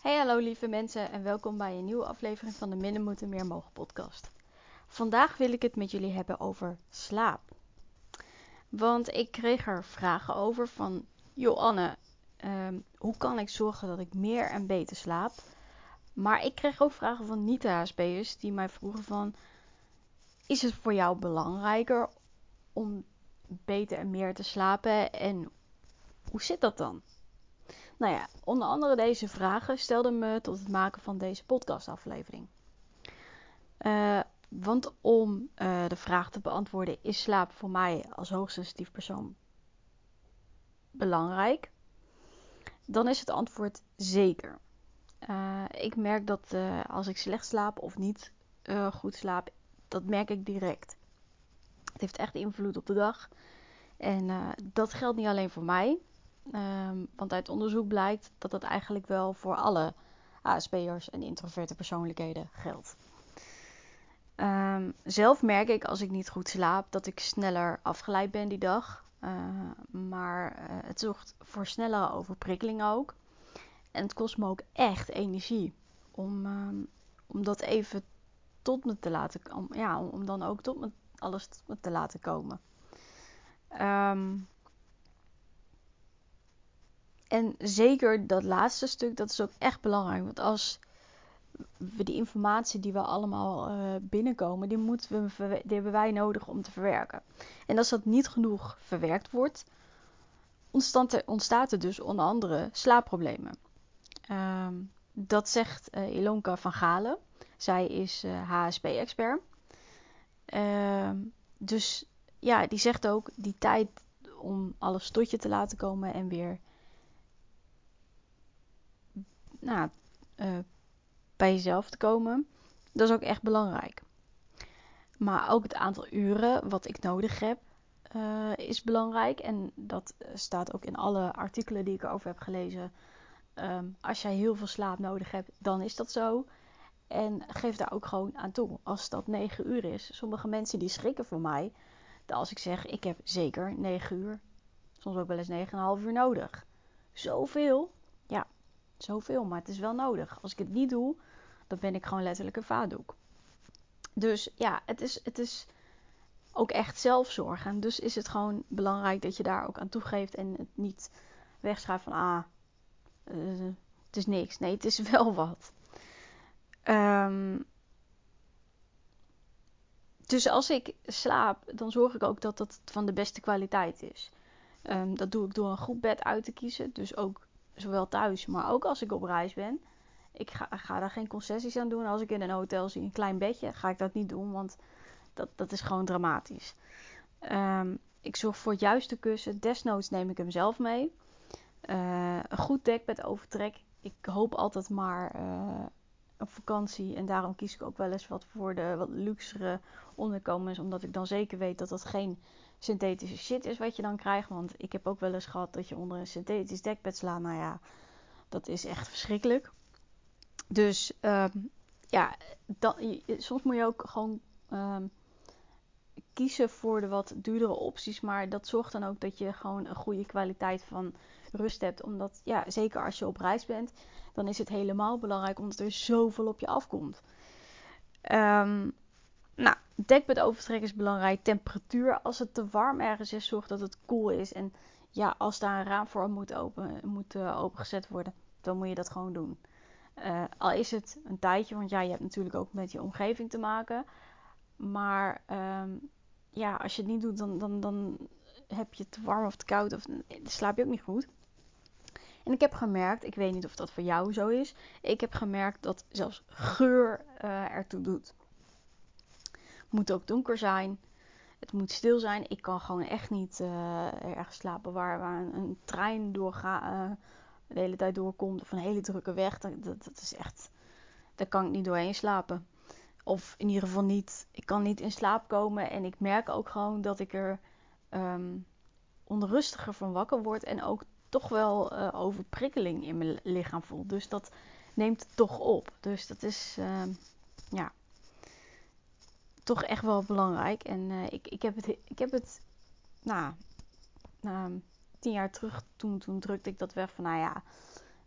Hey hallo lieve mensen en welkom bij een nieuwe aflevering van de Minder Moeten Meer Mogen podcast. Vandaag wil ik het met jullie hebben over slaap. Want ik kreeg er vragen over van, joh Anne, ehm, hoe kan ik zorgen dat ik meer en beter slaap? Maar ik kreeg ook vragen van niet-HSP'ers die mij vroegen van, is het voor jou belangrijker om beter en meer te slapen en hoe zit dat dan? Nou ja, onder andere deze vragen stelden me tot het maken van deze podcastaflevering. Uh, want om uh, de vraag te beantwoorden: is slaap voor mij als hoogsensitief persoon belangrijk? Dan is het antwoord zeker. Uh, ik merk dat als ik slecht slaap of niet goed slaap, dat merk ik direct. Het heeft echt invloed op de dag. En dat geldt niet alleen voor mij, Um, want uit onderzoek blijkt dat dat eigenlijk wel voor alle ASP'ers en introverte persoonlijkheden geldt. Um, zelf merk ik als ik niet goed slaap dat ik sneller afgeleid ben die dag. Uh, maar uh, het zorgt voor snellere overprikkeling ook. En het kost me ook echt energie om, om dat even tot me te laten komen. Ja, om dan ook tot me, alles te laten komen. Um, en zeker dat laatste stuk, dat is ook echt belangrijk. Want als we die informatie die we allemaal uh, binnenkomen, die, moeten we, die hebben wij nodig om te verwerken. En als dat niet genoeg verwerkt wordt, ontstaat er, dus onder andere slaapproblemen. Uh, dat zegt uh, Ilonka van Galen. Zij is uh, eh, HSP-expert. Ehm, dus ja, die zegt ook die tijd om alles tot je te laten komen en weer nou, uh, bij jezelf te komen. Dat is ook echt belangrijk. Maar ook het aantal uren wat ik nodig heb uh, is belangrijk. En dat staat ook in alle artikelen die ik erover heb gelezen. Um, als jij heel veel slaap nodig hebt, dan is dat zo. En geef daar ook gewoon aan toe. Als dat 9 uur is. Sommige mensen die schrikken voor mij. Dat als ik zeg, ik heb zeker 9 uur. Soms ook wel eens 9,5 uur nodig. Zoveel. Zoveel, maar het is wel nodig. Als ik het niet doe, dan ben ik gewoon letterlijk een vaatdoek. Dus ja, het is, het is ook echt zelfzorg. dus is het gewoon belangrijk dat je daar ook aan toegeeft en het niet wegschrijft van ah, uh, het is niks. Nee, het is wel wat. Um, dus als ik slaap, dan zorg ik ook dat dat van de beste kwaliteit is. Um, dat doe ik door een goed bed uit te kiezen. Dus ook zowel thuis, maar ook als ik op reis ben. Ik ga, ga daar geen concessies aan doen. Als ik in een hotel zie een klein bedje, ga ik dat niet doen, want dat, dat is gewoon dramatisch. Um, ik zorg voor het juiste kussen. Desnoods neem ik hem zelf mee. Uh, een goed dekbed overtrek. Ik hoop altijd maar uh, op vakantie. En daarom kies ik ook wel eens wat voor de wat luxere onderkomens. Omdat ik dan zeker weet dat dat geen synthetische shit is wat je dan krijgt. Want ik heb ook wel eens gehad dat je onder een synthetisch dekbed slaat. Nou ja, dat is echt verschrikkelijk. Dus um, ja, soms moet je ook gewoon um, kiezen voor de wat duurdere opties. Maar dat zorgt dan ook dat je gewoon een goede kwaliteit van rust hebt. Omdat, ja, zeker als je op reis bent, dan is het helemaal belangrijk omdat er zoveel op je afkomt. Um, nou, dekbed overtrekken is belangrijk. Temperatuur, als het te warm ergens is, zorg dat het koel is. En ja, als daar een raam voor moet, open, moet uh, opengezet worden, dan moet je dat gewoon doen. Uh, al is het een tijdje, want ja, je hebt natuurlijk ook met je omgeving te maken. Maar um, ja, als je het niet doet, dan, dan, dan heb je te warm of te koud of dan slaap je ook niet goed. En ik heb gemerkt, ik weet niet of dat voor jou zo is, ik heb gemerkt dat zelfs geur uh, ertoe doet moet ook donker zijn. Het moet stil zijn. Ik kan gewoon echt niet uh, ergens slapen waar, waar een, trein doorgaat, uh, de hele tijd doorkomt. Of een hele drukke weg. Dat, dat, is echt. Daar kan ik niet doorheen slapen. Of in ieder geval niet. Ik kan niet in slaap komen. En ik merk ook gewoon dat ik er um, onrustiger van wakker word. En ook toch wel uh, overprikkeling in mijn lichaam voel. Dus dat neemt toch op. Dus dat is. Uh, ja toch echt wel belangrijk. En uh, ik, ik heb het, ik heb het nou, tien jaar terug, toen, toen drukte ik dat weg van, nou ja,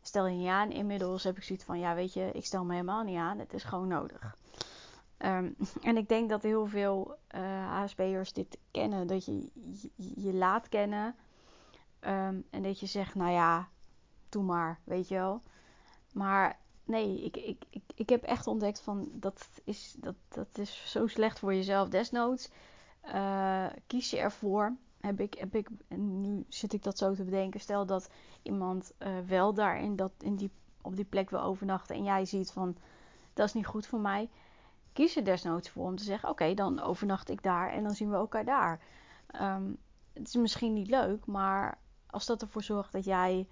stel je niet aan. Inmiddels heb ik zoiets van, ja weet je, ik stel me helemaal niet aan. Het is gewoon nodig. Ehm, en ik denk dat heel veel uh, HSP'ers dit kennen. Dat je je, laat kennen. Ehm, en dat je zegt, nou ja, doe maar, weet je wel. Maar nee, ik, ik, ik, ik heb echt ontdekt van dat is, dat, dat is zo slecht voor jezelf. Desnoods uh, kies je ervoor. Heb ik, heb ik, en nu zit ik dat zo te bedenken. Stel dat iemand uh, wel daar in dat, in die, op die plek wil overnachten. En jij ziet van dat is niet goed voor mij. Kies er desnoods voor om te zeggen: Oké, dan overnacht ik daar en dan zien we elkaar daar. Um, het is misschien niet leuk, maar als dat ervoor zorgt dat jij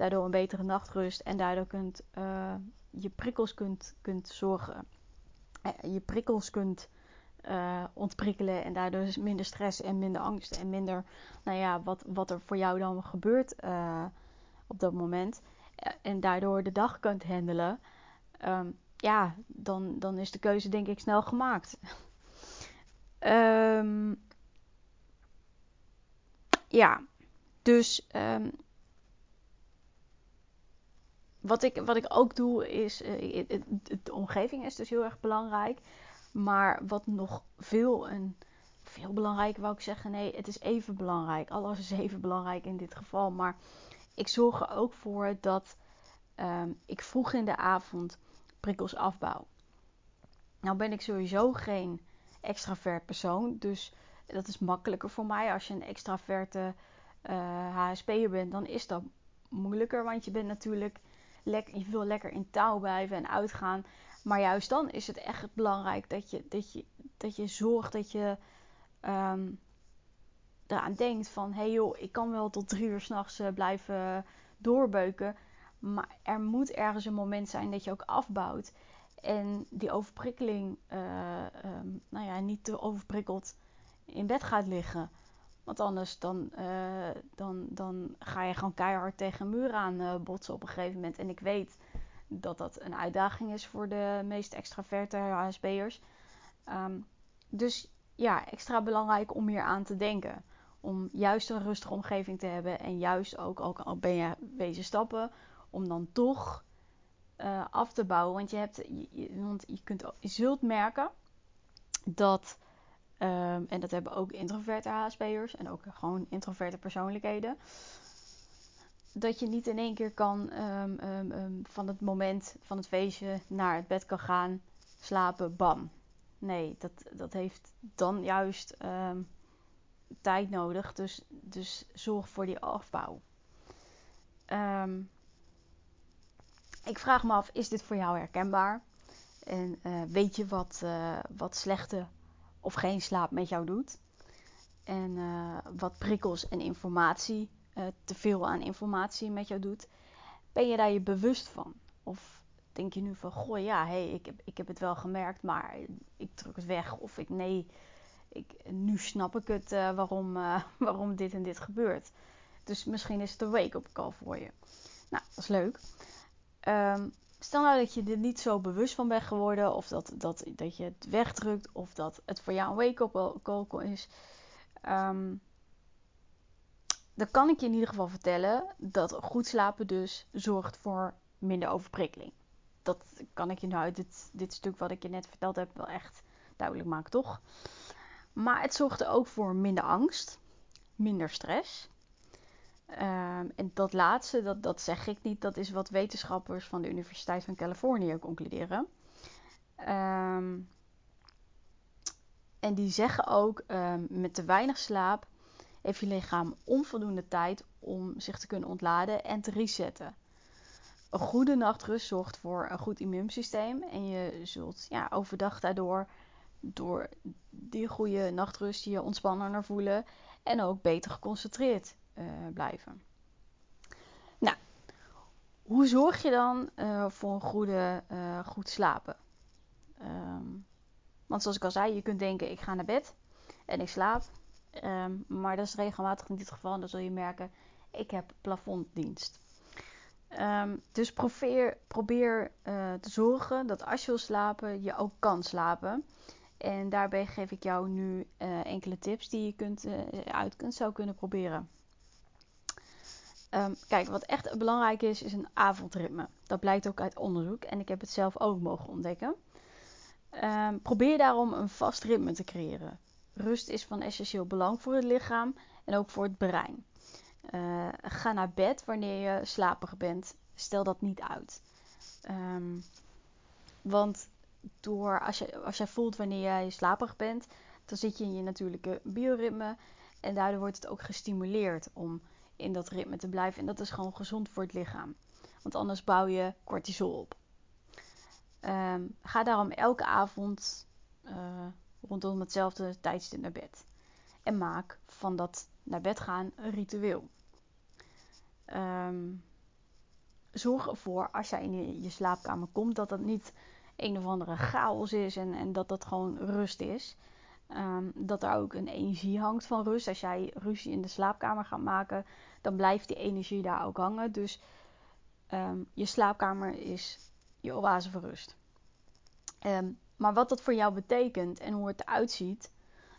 daardoor een betere nachtrust en daardoor kunt, uh, je prikkels kunt, kunt zorgen. Uh, je prikkels kunt uh, ontprikkelen en daardoor is minder stress en minder angst en minder, nou ja, wat, wat er voor jou dan gebeurt op dat moment. En daardoor de dag kunt handelen. Um, ja, dan, dan is de keuze denk ik snel gemaakt. um, ja, dus um, wat, ik, wat ik ook doe is, uh, de omgeving is dus heel erg belangrijk. Maar wat nog veel en veel belangrijker wou ik zeggen, nee, het is even belangrijk. Alles is even belangrijk in dit geval. Maar ik zorg er ook voor dat um, ik vroeg in de avond prikkels afbouw. Nou ben ik sowieso geen extravert persoon, dus dat is makkelijker voor mij. Als je een extraverte uh, HSP'er bent, dan is dat moeilijker, want je bent natuurlijk je wil lekker in touw blijven en uitgaan. Maar juist dan is het echt belangrijk dat je, dat je, dat je zorgt dat je um, eraan denkt van... hé hey joh, ik kan wel tot drie uur s'nachts uh, blijven doorbeuken... Maar er moet ergens een moment zijn dat je ook afbouwt. En die overprikkeling, uh, um, nou ja, niet te overprikkeld in bed gaat liggen. Want anders dan, uh, dan, dan ga je gewoon keihard tegen een muur aan uh, botsen op een gegeven moment. En ik weet dat dat een uitdaging is voor de meest extraverte HSB'ers. Um, dus ja, extra belangrijk om hier aan te denken. Om juist een rustige omgeving te hebben. En juist ook, ook al ben je wezen stappen, om dan toch uh, af te bouwen. Want je, hebt, want je, kunt, je zult merken dat, um, en dat hebben ook introverte HSP'ers en ook gewoon introverte persoonlijkheden, dat je niet in één keer kan um, um, van het moment van het feestje naar het bed kan gaan, slapen, bam. Nee, dat, dat heeft dan juist tijd nodig. Dus, dus zorg voor die afbouw. Ik vraag me af, is dit voor jou herkenbaar? En uh, weet je wat, uh, wat slechte of geen slaap met jou doet? En uh, wat prikkels en informatie, te veel aan informatie met jou doet? Ben je daar je bewust van? Of denk je nu van, goh ja, hey, ik, heb, ik heb het wel gemerkt, maar ik druk het weg. Of ik, nee, ik, nu snap ik het waarom, waarom dit en dit gebeurt. Dus misschien is het een wake-up call voor je. Nou, dat is leuk. Um, stel nou dat je er niet zo bewust van bent geworden, of dat, dat, dat je het wegdrukt, of dat het voor jou een wake-up call is. Um, dan kan ik je in ieder geval vertellen dat goed slapen dus zorgt voor minder overprikkeling. Dat kan ik je nou uit dit, dit stuk wat ik je net verteld heb wel echt duidelijk maken, toch? Maar het zorgt er ook voor minder angst, minder stress. Um, en dat laatste, dat, dat zeg ik niet, dat is wat wetenschappers van de Universiteit van Californië concluderen. Um, en die zeggen ook, um, met te weinig slaap heeft je lichaam onvoldoende tijd om zich te kunnen ontladen en te resetten. Een goede nachtrust zorgt voor een goed immuunsysteem en je zult ja, overdag daardoor door die goede nachtrust je ontspannender voelen en ook beter geconcentreerd uh, blijven. Nou, hoe zorg je dan uh, voor een goede, uh, goed slapen? Um, want zoals ik al zei, je kunt denken: ik ga naar bed en ik slaap. Um, maar dat is regelmatig niet het geval. En dan zul je merken: ik heb plafonddienst. Um, dus probeer, probeer te zorgen dat als je wil slapen, je ook kan slapen. En daarbij geef ik jou nu enkele tips die je kunt, uit kunt, zou kunnen proberen. Ehm, kijk, wat echt belangrijk is, is een avondritme. Dat blijkt ook uit onderzoek en ik heb het zelf ook mogen ontdekken. Ehm, probeer daarom een vast ritme te creëren. Rust is van essentieel belang voor het lichaam en ook voor het brein. Uh, ga naar bed wanneer je slaperig bent. Stel dat niet uit. Um, want door, als, je, als jij voelt wanneer jij slaperig bent, dan zit je in je natuurlijke bioritme. En daardoor wordt het ook gestimuleerd om in dat ritme te blijven. En dat is gewoon gezond voor het lichaam. Want anders bouw je cortisol op. Um, ga daarom elke avond uh, rondom hetzelfde tijdstip naar bed. En maak van dat naar bed gaan een ritueel. Um, zorg ervoor als jij in je, slaapkamer komt dat dat niet een of andere chaos is en, en dat dat gewoon rust is. Um, dat er ook een energie hangt van rust. Als jij ruzie in de slaapkamer gaat maken, dan blijft die energie daar ook hangen. Dus um, je slaapkamer is je oase van rust. Um, maar wat dat voor jou betekent en hoe het eruit ziet,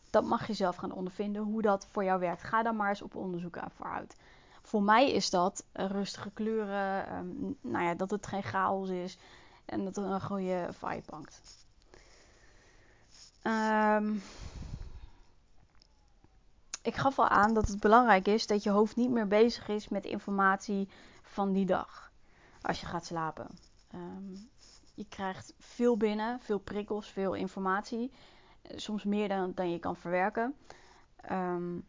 dat mag je zelf gaan ondervinden hoe dat voor jou werkt. Ga dan maar eens op onderzoek voor uit. Voor mij is dat rustige kleuren, um, nou ja, dat het geen chaos is en dat er een goede vibe hangt. Um, ik gaf al aan dat het belangrijk is dat je hoofd niet meer bezig is met informatie van die dag als je gaat slapen. Um, je krijgt veel binnen, veel prikkels, veel informatie. Soms meer dan, dan je kan verwerken. Um,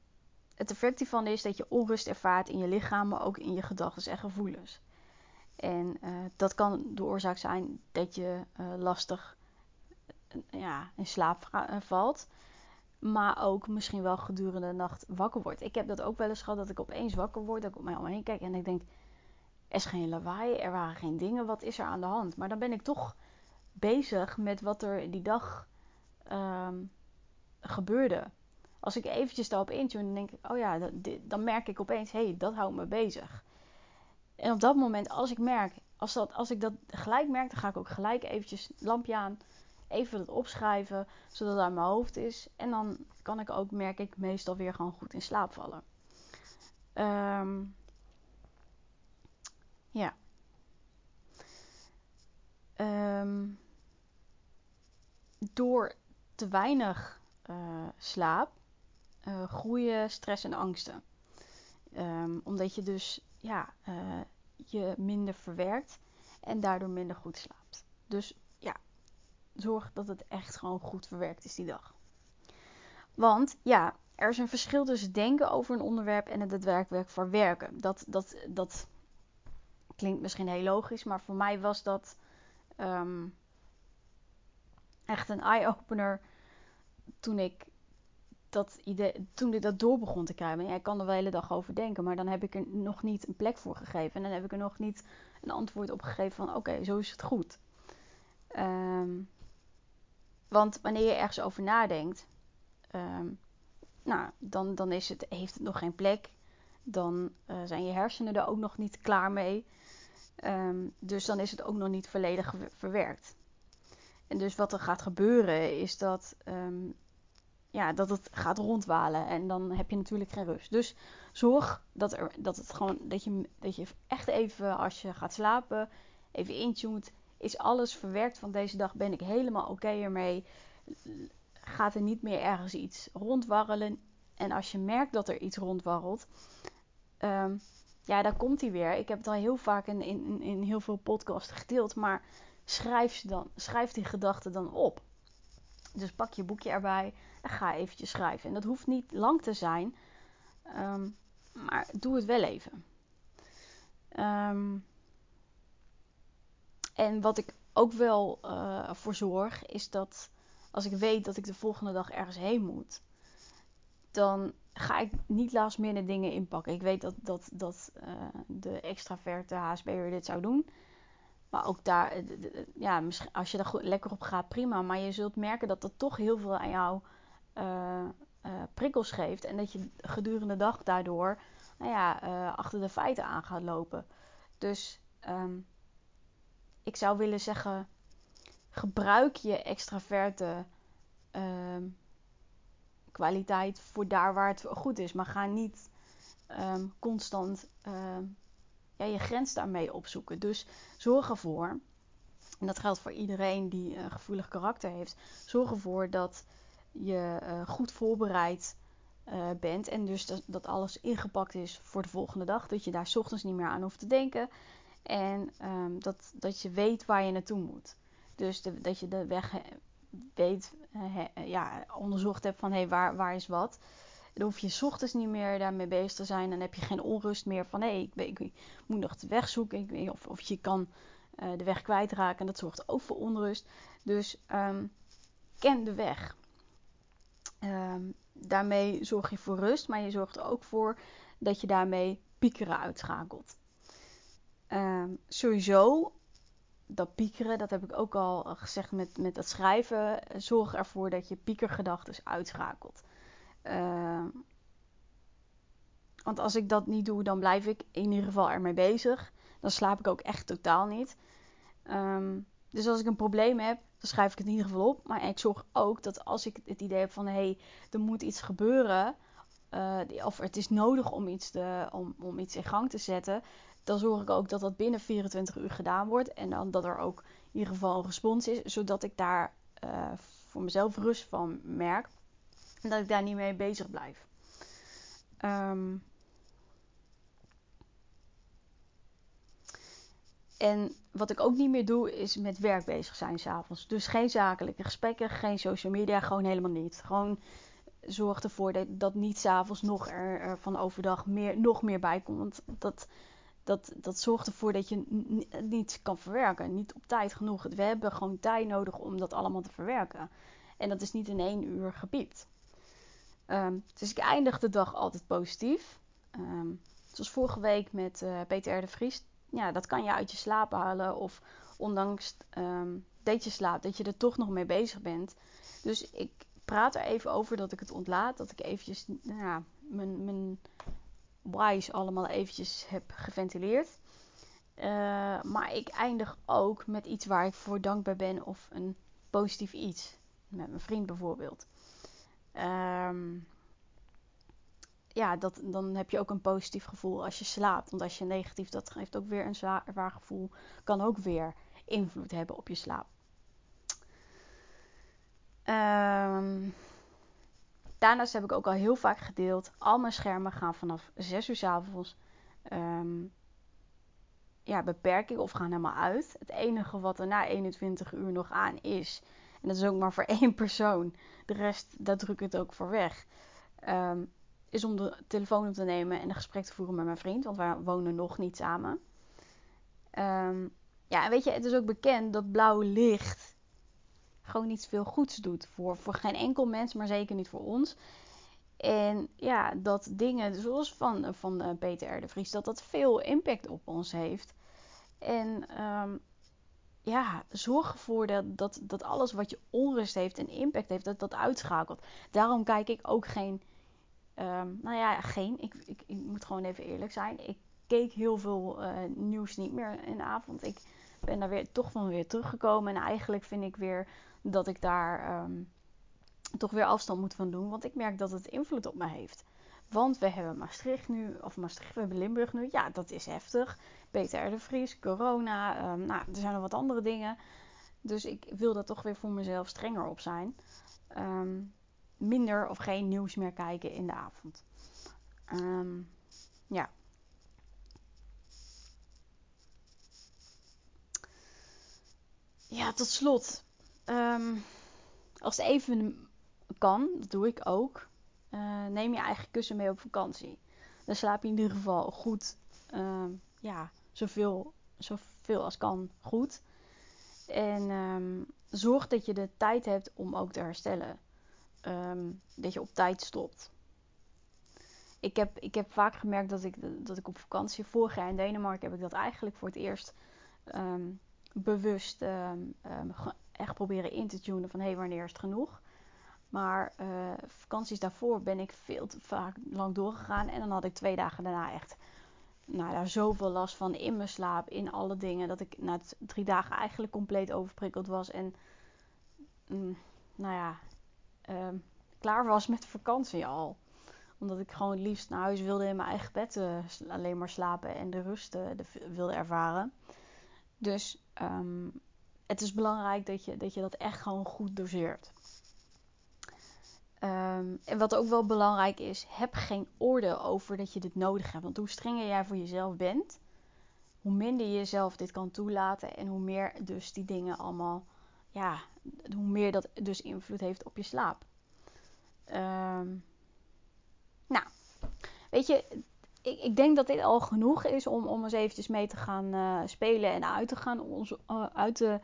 het effect hiervan is dat je onrust ervaart in je lichaam, maar ook in je gedachten en gevoelens. En uh, dat kan de oorzaak zijn dat je uh, lastig ja, in slaap valt. Maar ook misschien wel gedurende de nacht wakker wordt. Ik heb dat ook wel eens gehad dat ik opeens wakker word. Dat ik op mij omheen kijk en ik denk: er is geen lawaai, er waren geen dingen. Wat is er aan de hand? Maar dan ben ik toch bezig met wat er die dag um, gebeurde als ik eventjes daarop intune, dan denk ik, oh ja, dan merk ik opeens, hé, hey, dat houdt me bezig. En op dat moment, als ik merk, als, dat, als ik dat gelijk merk, dan ga ik ook gelijk eventjes lampje aan, even dat opschrijven, zodat het aan mijn hoofd is. En dan kan ik ook, merk ik, meestal weer gewoon goed in slaap vallen. Um, ja. Um, door te weinig uh, slaap uh, groeien stress en angsten. Um, omdat je dus ja, uh, je minder verwerkt en daardoor minder goed slaapt. Dus zorg dat het echt gewoon goed verwerkt is die dag. Want ja, er is een verschil tussen denken over een onderwerp en het daadwerkelijk verwerken. Dat, dat, dat klinkt misschien heel logisch, maar voor mij was dat um, echt een eye-opener toen ik dat idee, toen ik dat door begon te krijgen. Ja, ik kan er wel de hele dag over denken, maar dan heb ik er nog niet een plek voor gegeven. En dan heb ik er nog niet een antwoord op gegeven van oké, zo is het goed. Um, want wanneer je ergens over nadenkt, um, nou, dan, dan is het, heeft het nog geen plek. Dan uh, zijn je hersenen er ook nog niet klaar mee. Um, dus dan is het ook nog niet volledig verwerkt. En dus wat er gaat gebeuren is dat ja, dat het gaat rondwalen. En dan heb je natuurlijk geen rust. Dus zorg dat, er, dat, het gewoon, dat, je, dat je echt even als je gaat slapen, even intuned. Is alles verwerkt van deze dag? Ben ik helemaal oké ermee? Gaat er niet meer ergens iets rondwarrelen? En als je merkt dat er iets rondwarrelt, um, ja, daar komt hij weer. Ik heb het al heel vaak in, in, in heel veel podcasts gedeeld, maar schrijf, ze dan, schrijf die gedachten dan op. Dus pak je boekje erbij en ga eventjes schrijven. En dat hoeft niet lang te zijn, um, maar doe het wel even. Um, en wat ik ook wel uh, voor zorg, is dat als ik weet dat ik de volgende dag ergens heen moet, dan ga ik niet last minute dingen inpakken. Ik weet dat, dat, dat uh, de extraverte HSB'er dit zou doen. Maar ook daar, eh, ja, als je daar goed, lekker op gaat, prima. Maar je zult merken dat dat toch heel veel aan jou prikkels geeft. En dat je gedurende de dag daardoor nou ja, achter de feiten aan gaat lopen. Dus um, ik zou willen zeggen, gebruik je extraverte um, kwaliteit voor daar waar het goed is. Maar ga niet ehm, constant ehm, ja, je grens daarmee opzoeken. Dus zorg ervoor, en dat geldt voor iedereen die een gevoelig karakter heeft, zorg ervoor dat je uh, goed voorbereid uh, bent. En dus dat, dat, alles ingepakt is voor de volgende dag. Dat je daar ochtends niet meer aan hoeft te denken. En um, dat, dat je weet waar je naartoe moet. Dus dat je de weg weet, uh, ja, onderzocht hebt van hé, hey, waar, waar is wat. Dan hoef je ochtends niet meer daarmee bezig te zijn. Dan heb je geen onrust meer van hé, hey, ik, ik, moet nog de weg zoeken. Of, of je kan uh, de weg kwijtraken. En dat zorgt ook voor onrust. Dus um, ken de weg. Um, daarmee zorg je voor rust, maar je zorgt er ook voor dat je daarmee piekeren uitschakelt. Um, sowieso, dat piekeren, dat heb ik ook al gezegd met, met dat schrijven. Zorg ervoor dat je piekergedachten uitschakelt. Uh, want als ik dat niet doe, dan blijf ik in ieder geval ermee bezig. Dan slaap ik ook echt totaal niet. Um, dus als ik een probleem heb, dan schrijf ik het in ieder geval op. Maar ik zorg ook dat als ik het idee heb van hé, hey, er moet iets gebeuren. Uh, of het is nodig om iets, te, om, om iets in gang te zetten. Dan zorg ik ook dat dat binnen 24 uur gedaan wordt. En dan dat er ook in ieder geval een respons is. Zodat ik daar uh, voor mezelf rust van merk. En dat ik daar niet mee bezig blijf. Um, En wat ik ook niet meer doe, is met werk bezig zijn s'avonds. Dus geen zakelijke gesprekken, geen social media, gewoon helemaal niet. Gewoon zorg ervoor dat, dat niet s'avonds nog er, er, van overdag meer, nog meer bij komt. Want dat, dat, dat zorgt ervoor dat je niet kan verwerken. Niet op tijd genoeg. We hebben gewoon tijd nodig om dat allemaal te verwerken. En dat is niet in één uur gepiept. Um, dus ik eindig de dag altijd positief. Um, zoals vorige week met uh, Peter R. de Vries ja, dat kan je uit je slaap halen. Of ondanks um, dat je slaapt, dat je er toch nog mee bezig bent. Dus ik praat er even over dat ik het ontlaat. Dat ik eventjes nou ja, mijn, mijn whys allemaal eventjes heb geventileerd. Uh, maar ik eindig ook met iets waar ik voor dankbaar ben. Of een positief iets. Met mijn vriend bijvoorbeeld. Um, ja, dat, dan heb je ook een positief gevoel als je slaapt. Want als je negatief, dat geeft ook weer een zwaar, zwaar gevoel. Kan ook weer invloed hebben op je slaap. Um, daarnaast heb ik ook al heel vaak gedeeld. Al mijn schermen gaan vanaf 6 uur s avonds. Um, ja, beperking of gaan helemaal uit. Het enige wat er na 21 uur nog aan is. En dat is ook maar voor één persoon. De rest, daar druk ik het ook voor weg. Um, is om de telefoon op te nemen en een gesprek te voeren met mijn vriend. Want wij wonen nog niet samen. Um, ja, en weet je, het is ook bekend dat blauw licht gewoon niet veel goeds doet. Voor, voor geen enkel mens, maar zeker niet voor ons. En ja, dat dingen zoals van, van uh, Peter R. de Vries, dat dat veel impact op ons heeft. En um, ja, zorg ervoor dat, dat, dat alles wat je onrust heeft en impact heeft, dat dat uitschakelt. Daarom kijk ik ook geen Um, nou ja, geen. Ik, ik, ik, moet gewoon even eerlijk zijn. Ik keek heel veel uh, nieuws niet meer in de avond. Ik ben daar weer toch van weer teruggekomen. En eigenlijk vind ik weer dat ik daar um, toch weer afstand moet van doen. Want ik merk dat het invloed op me heeft. Want we hebben Maastricht nu, of Maastricht, we hebben Limburg nu. Ja, dat is heftig. Peter de Vries, corona. Um, nou, er zijn nog wat andere dingen. Dus ik wil daar toch weer voor mezelf strenger op zijn. Um, minder of geen nieuws meer kijken in de avond. Ja. Ja, tot slot. Um, als het even kan, dat doe ik ook. Uh, neem je eigen kussen mee op vakantie. Dan slaap je in ieder geval goed. Uh, ja, zoveel, zoveel als kan goed. En um, zorg dat je de tijd hebt om ook te herstellen um, dat je op tijd stopt. Ik heb, ik heb vaak gemerkt dat ik, dat ik op vakantie, vorig jaar in Denemarken, heb ik dat eigenlijk voor het eerst um, bewust um, echt proberen in te tunen van hé, hey, wanneer is het genoeg? Maar uh, vakanties daarvoor ben ik veel te vaak lang doorgegaan. En dan had ik twee dagen daarna echt nou, daar zoveel last van in mijn slaap, in alle dingen. Dat ik na drie dagen eigenlijk compleet overprikkeld was. En mm, nou ja, uh, klaar was met vakantie al. Omdat ik gewoon liefst naar huis wilde in mijn eigen bed uh, alleen maar slapen en de rust uh, wilde ervaren. Dus um, het is belangrijk dat je, dat echt gewoon goed doseert. Um, en wat ook wel belangrijk is, heb geen oordeel over dat je dit nodig hebt. Want hoe strenger jij voor jezelf bent, hoe minder je jezelf dit kan toelaten en hoe meer dus die dingen allemaal, ja, hoe meer dat dus invloed heeft op je slaap. Um, nou, weet je, ik, ik, denk dat dit al genoeg is om, om eens eventjes mee te gaan uh, spelen en uit te gaan ons, uh, uit te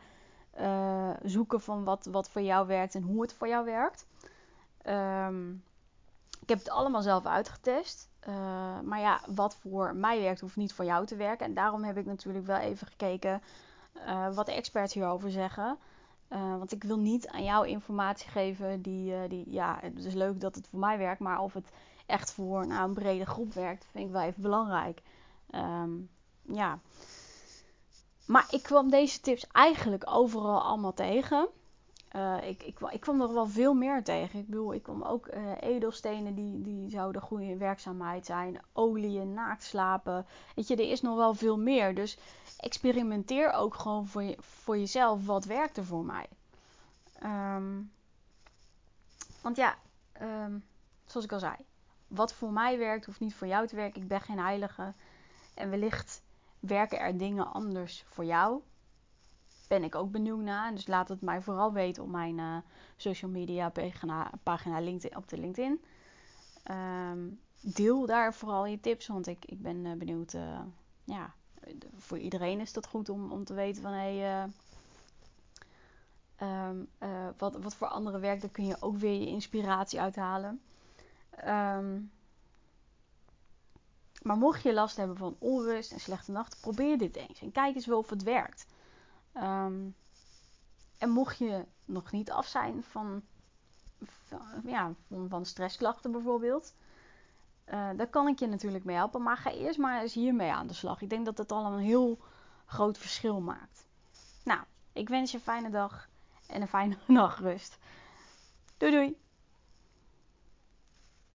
uh, zoeken van wat, wat voor jou werkt en hoe het voor jou werkt. Um, ik heb het allemaal zelf uitgetest. Maar ja, wat voor mij werkt, hoeft niet voor jou te werken. En daarom heb ik natuurlijk wel even gekeken wat de experts hierover zeggen. Want ik wil niet aan jou informatie geven die, die, ja, het is leuk dat het voor mij werkt. Maar of het echt voor nou, een brede groep werkt, vind ik wel even belangrijk. Um, ja. Maar ik kwam deze tips eigenlijk overal allemaal tegen. Uh, ik, ik, ik, kwam er wel veel meer tegen. Ik bedoel, ik kwam ook uh, edelstenen die, die zouden goede werkzaamheid zijn. Oliën, naaktslapen. Weet je, er is nog wel veel meer. Dus experimenteer ook gewoon voor, je, voor jezelf. Wat werkt er voor mij? Um, want ja, um, zoals ik al zei. Wat voor mij werkt, hoeft niet voor jou te werken. Ik ben geen heilige. En wellicht werken er dingen anders voor jou ben ik ook benieuwd naar. Dus laat het mij vooral weten op mijn uh, social media pagina, pagina LinkedIn, op de LinkedIn. Um, deel daar vooral je tips, want ik, ik ben uh, benieuwd. Uh, ja, voor iedereen is dat goed om, om te weten van hé. Um, wat, wat voor andere werk, daar kun je ook weer je inspiratie uithalen. Um, maar mocht je last hebben van onrust en slechte nachten, probeer dit eens. En kijk eens wel of het werkt. Um, en mocht je nog niet af zijn van, van ja, van, van, stressklachten bijvoorbeeld, uh, daar kan ik je natuurlijk mee helpen. Maar ga eerst maar eens hiermee aan de slag. Ik denk dat het al een heel groot verschil maakt. Nou, ik wens je een fijne dag en een fijne nachtrust. Doei doei!